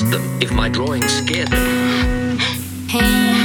Them if my drawing scared them. Hey.